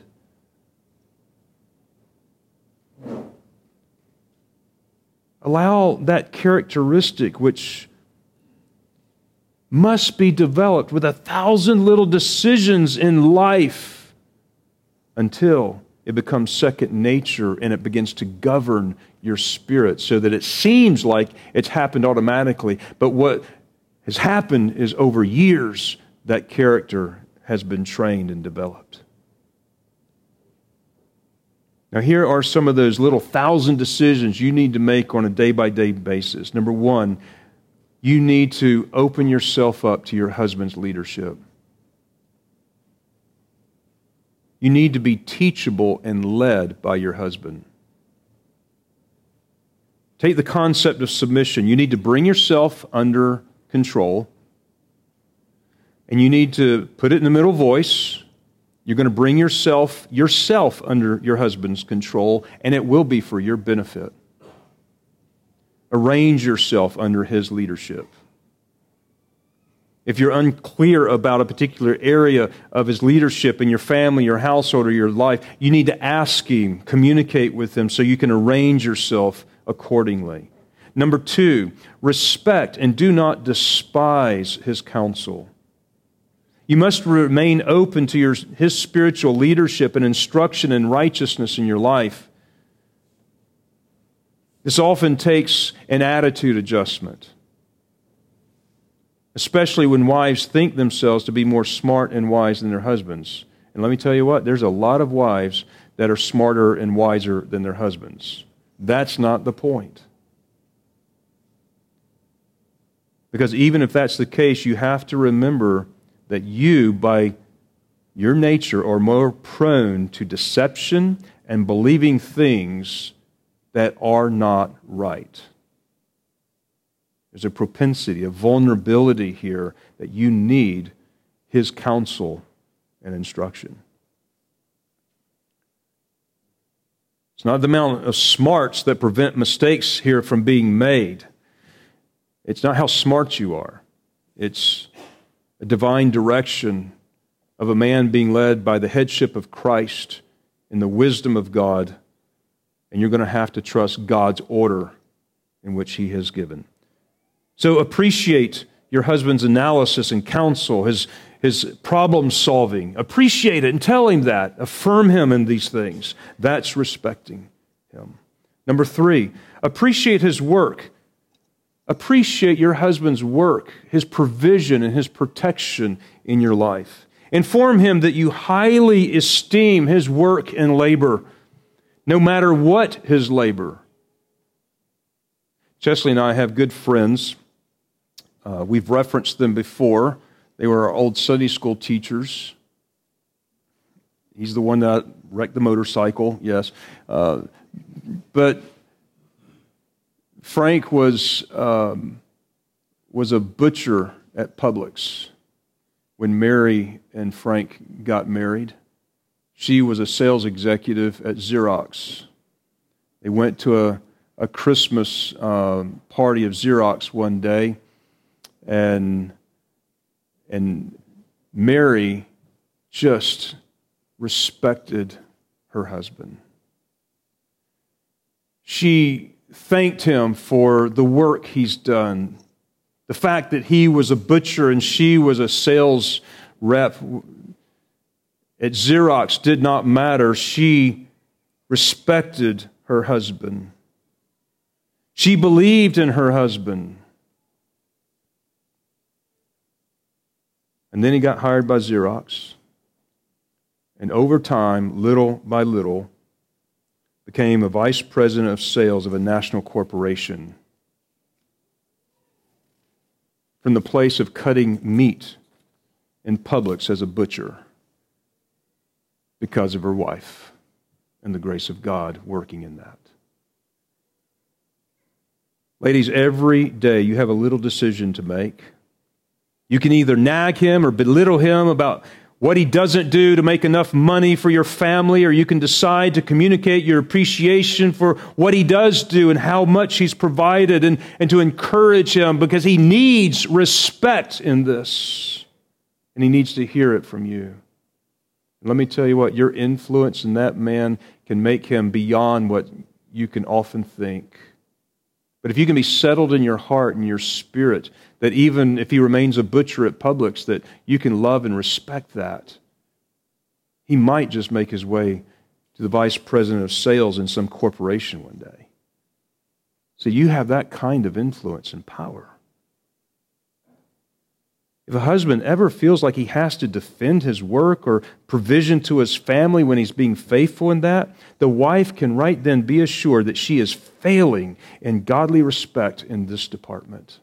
Allow that characteristic which must be developed with a thousand little decisions in life until it becomes second nature and it begins to govern your spirit so that it seems like it's happened automatically. But what has happened is over years that character has been trained and developed. Now, here are some of those little thousand decisions you need to make on a day by day basis. Number one, you need to open yourself up to your husband's leadership. You need to be teachable and led by your husband. Take the concept of submission. You need to bring yourself under control and you need to put it in the middle voice. You're going to bring yourself yourself under your husband's control, and it will be for your benefit. Arrange yourself under his leadership. If you're unclear about a particular area of his leadership in your family, your household, or your life, you need to ask him, communicate with him so you can arrange yourself accordingly. Number two, respect and do not despise his counsel. You must remain open to your, his spiritual leadership and instruction and righteousness in your life. This often takes an attitude adjustment, especially when wives think themselves to be more smart and wise than their husbands. And let me tell you what, there's a lot of wives that are smarter and wiser than their husbands. That's not the point. Because even if that's the case, you have to remember that you, by your nature, are more prone to deception and believing things that are not right. There's a propensity, a vulnerability here that you need his counsel and instruction. It's not the amount of smarts that prevent mistakes here from being made. It's not how smart you are. It's a divine direction of a man being led by the headship of Christ in the wisdom of God, and you're going to have to trust God's order in which He has given. So appreciate your husband's analysis and counsel, his, his problem solving. Appreciate it and tell him that. Affirm him in these things. That's respecting him. Number three, appreciate his work. Appreciate your husband's work, his provision, and his protection in your life. Inform him that you highly esteem his work and labor, no matter what his labor. Chesley and I have good friends. Uh, we've referenced them before. They were our old Sunday school teachers. He's the one that wrecked the motorcycle, yes. Uh, but Frank was, um, was a butcher at Publix when Mary and Frank got married. She was a sales executive at Xerox. They went to a, a Christmas uh, party of Xerox one day, and And Mary just respected her husband. She thanked him for the work he's done. The fact that he was a butcher and she was a sales rep at Xerox did not matter. She respected her husband. She believed in her husband. And then he got hired by Xerox. And over time, little by little, became a vice president of sales of a national corporation. From the place of cutting meat in Publix as a butcher because of her wife and the grace of God working in that. Ladies, every day you have a little decision to make. You can either nag him or belittle him about what he doesn't do to make enough money for your family, or you can decide to communicate your appreciation for what he does do and how much he's provided and, and to encourage him because he needs respect in this. And he needs to hear it from you. Let me tell you what, your influence in that man can make him beyond what you can often think. But if you can be settled in your heart and your spirit, that even if he remains a butcher at Publix, that you can love and respect that, he might just make his way to the vice president of sales in some corporation one day. So you have that kind of influence and power. If a husband ever feels like he has to defend his work or provision to his family when he's being faithful in that, the wife can right then be assured that she is failing in godly respect in this department.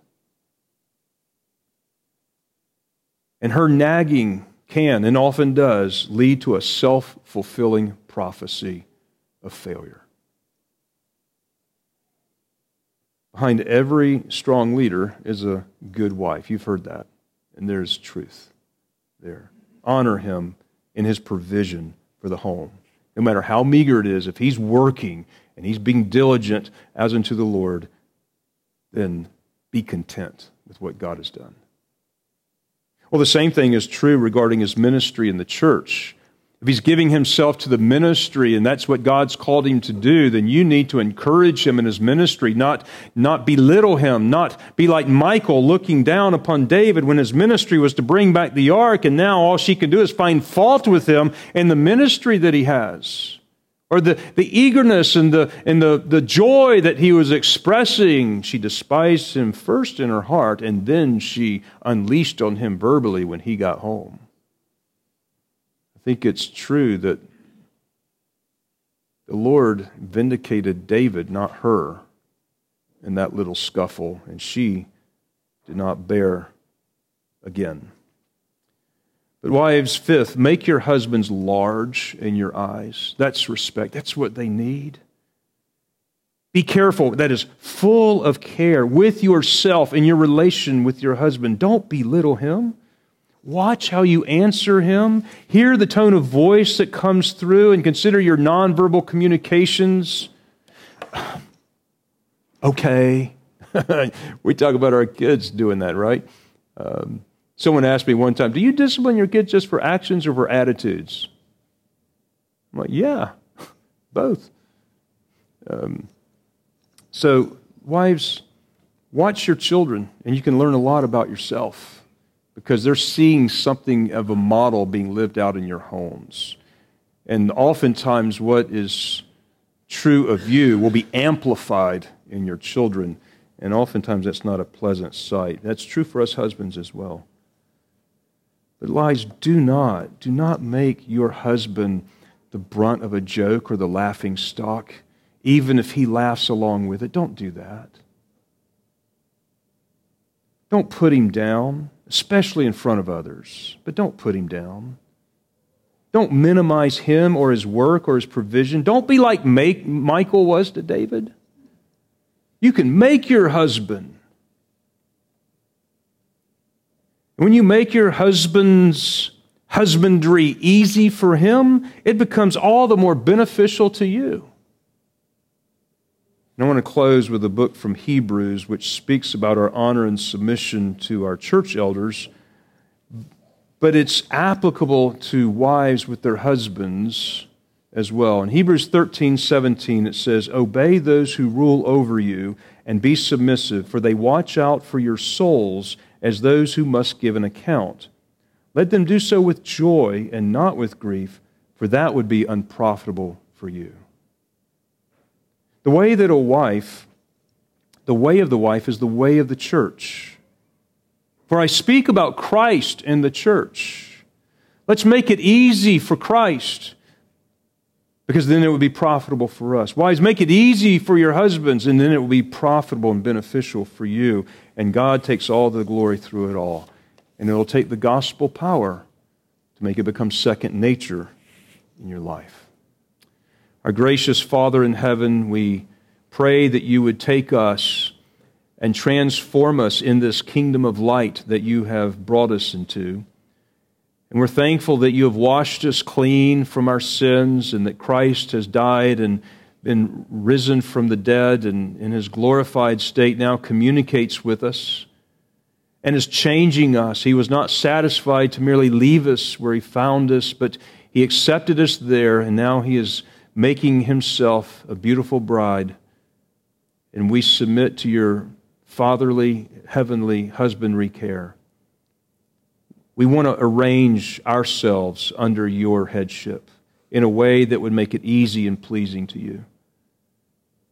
And her nagging can and often does lead to a self fulfilling prophecy of failure. Behind every strong leader is a good wife. You've heard that and there's truth there. Honor him in his provision for the home. No matter how meager it is, if he's working and he's being diligent as unto the Lord, then be content with what God has done. Well, the same thing is true regarding his ministry in the church. If he's giving himself to the ministry and that's what God's called him to do, then you need to encourage him in his ministry, not, not belittle him, not be like Michal looking down upon David when his ministry was to bring back the ark, and now all she can do is find fault with him in the ministry that he has. Or the, the eagerness and, the, and the, the joy that he was expressing. She despised him first in her heart, and then she unleashed on him verbally when he got home. I think it's true that the Lord vindicated David, not her, in that little scuffle, and she did not bear again. But, wives, fifth, make your husbands large in your eyes. That's respect. That's what they need. Be careful. That is full of care with yourself in your relation with your husband. Don't belittle him. Watch how you answer him. Hear the tone of voice that comes through and consider your nonverbal communications. Okay. we talk about our kids doing that, right? Um, someone asked me one time, Do you discipline your kids just for actions or for attitudes? I'm like, Yeah, both. Um, so, wives, watch your children, and you can learn a lot about yourself because they're seeing something of a model being lived out in your homes. And oftentimes, what is true of you will be amplified in your children. And oftentimes, that's not a pleasant sight. That's true for us husbands as well. But, lies, do not, do not make your husband the brunt of a joke or the laughing stock, even if he laughs along with it. Don't do that. Don't put him down especially in front of others. But don't put him down. Don't minimize him or his work or his provision. Don't be like Michal was to David. You can make your husband. When you make your husband's husbandry easy for him, it becomes all the more beneficial to you. And I want to close with a book from Hebrews which speaks about our honor and submission to our church elders. but it's applicable to wives with their husbands as well. In Hebrews 13 17, it says, Obey those who rule over you and be submissive, for they watch out for your souls as those who must give an account. Let them do so with joy and not with grief, for that would be unprofitable for you. The way that a wife, the way of the wife is the way of the church. For I speak about Christ and the church. Let's make it easy for Christ because then it would be profitable for us. Wives, make it easy for your husbands, and then it will be profitable and beneficial for you. And God takes all the glory through it all. And it will take the gospel power to make it become second nature in your life. Our gracious Father in heaven, we pray that you would take us and transform us in this kingdom of light that you have brought us into. And we're thankful that you have washed us clean from our sins and that Christ has died and been risen from the dead and in his glorified state now communicates with us and is changing us. He was not satisfied to merely leave us where he found us, but he accepted us there, and now he is making himself a beautiful bride. And we submit to your fatherly, heavenly husbandry care. We want to arrange ourselves under your headship in a way that would make it easy and pleasing to you.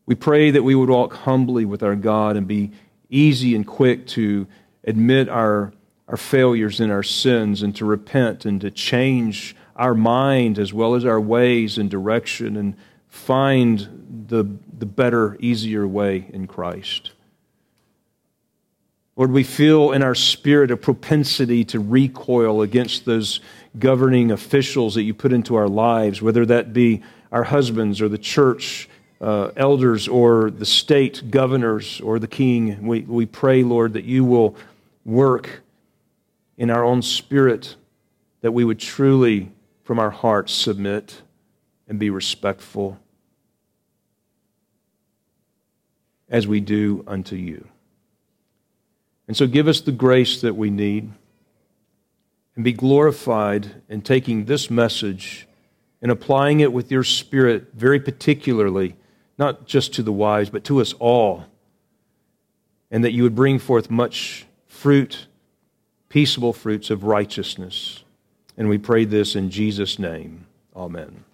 We pray that we would walk humbly with our God and be easy and quick to admit our, our failures and our sins and to repent and to change our mind as well as our ways and direction and find the, the better, easier way in Christ. Lord, we feel in our spirit a propensity to recoil against those governing officials that you put into our lives, whether that be our husbands or the church uh, elders or the state governors or the king. We, we pray, Lord, that you will work in our own spirit, that we would truly, from our hearts, submit and be respectful as we do unto you. And so give us the grace that we need and be glorified in taking this message and applying it with your spirit very particularly, not just to the wise, but to us all. And that you would bring forth much fruit, peaceable fruits of righteousness. And we pray this in Jesus' name. Amen.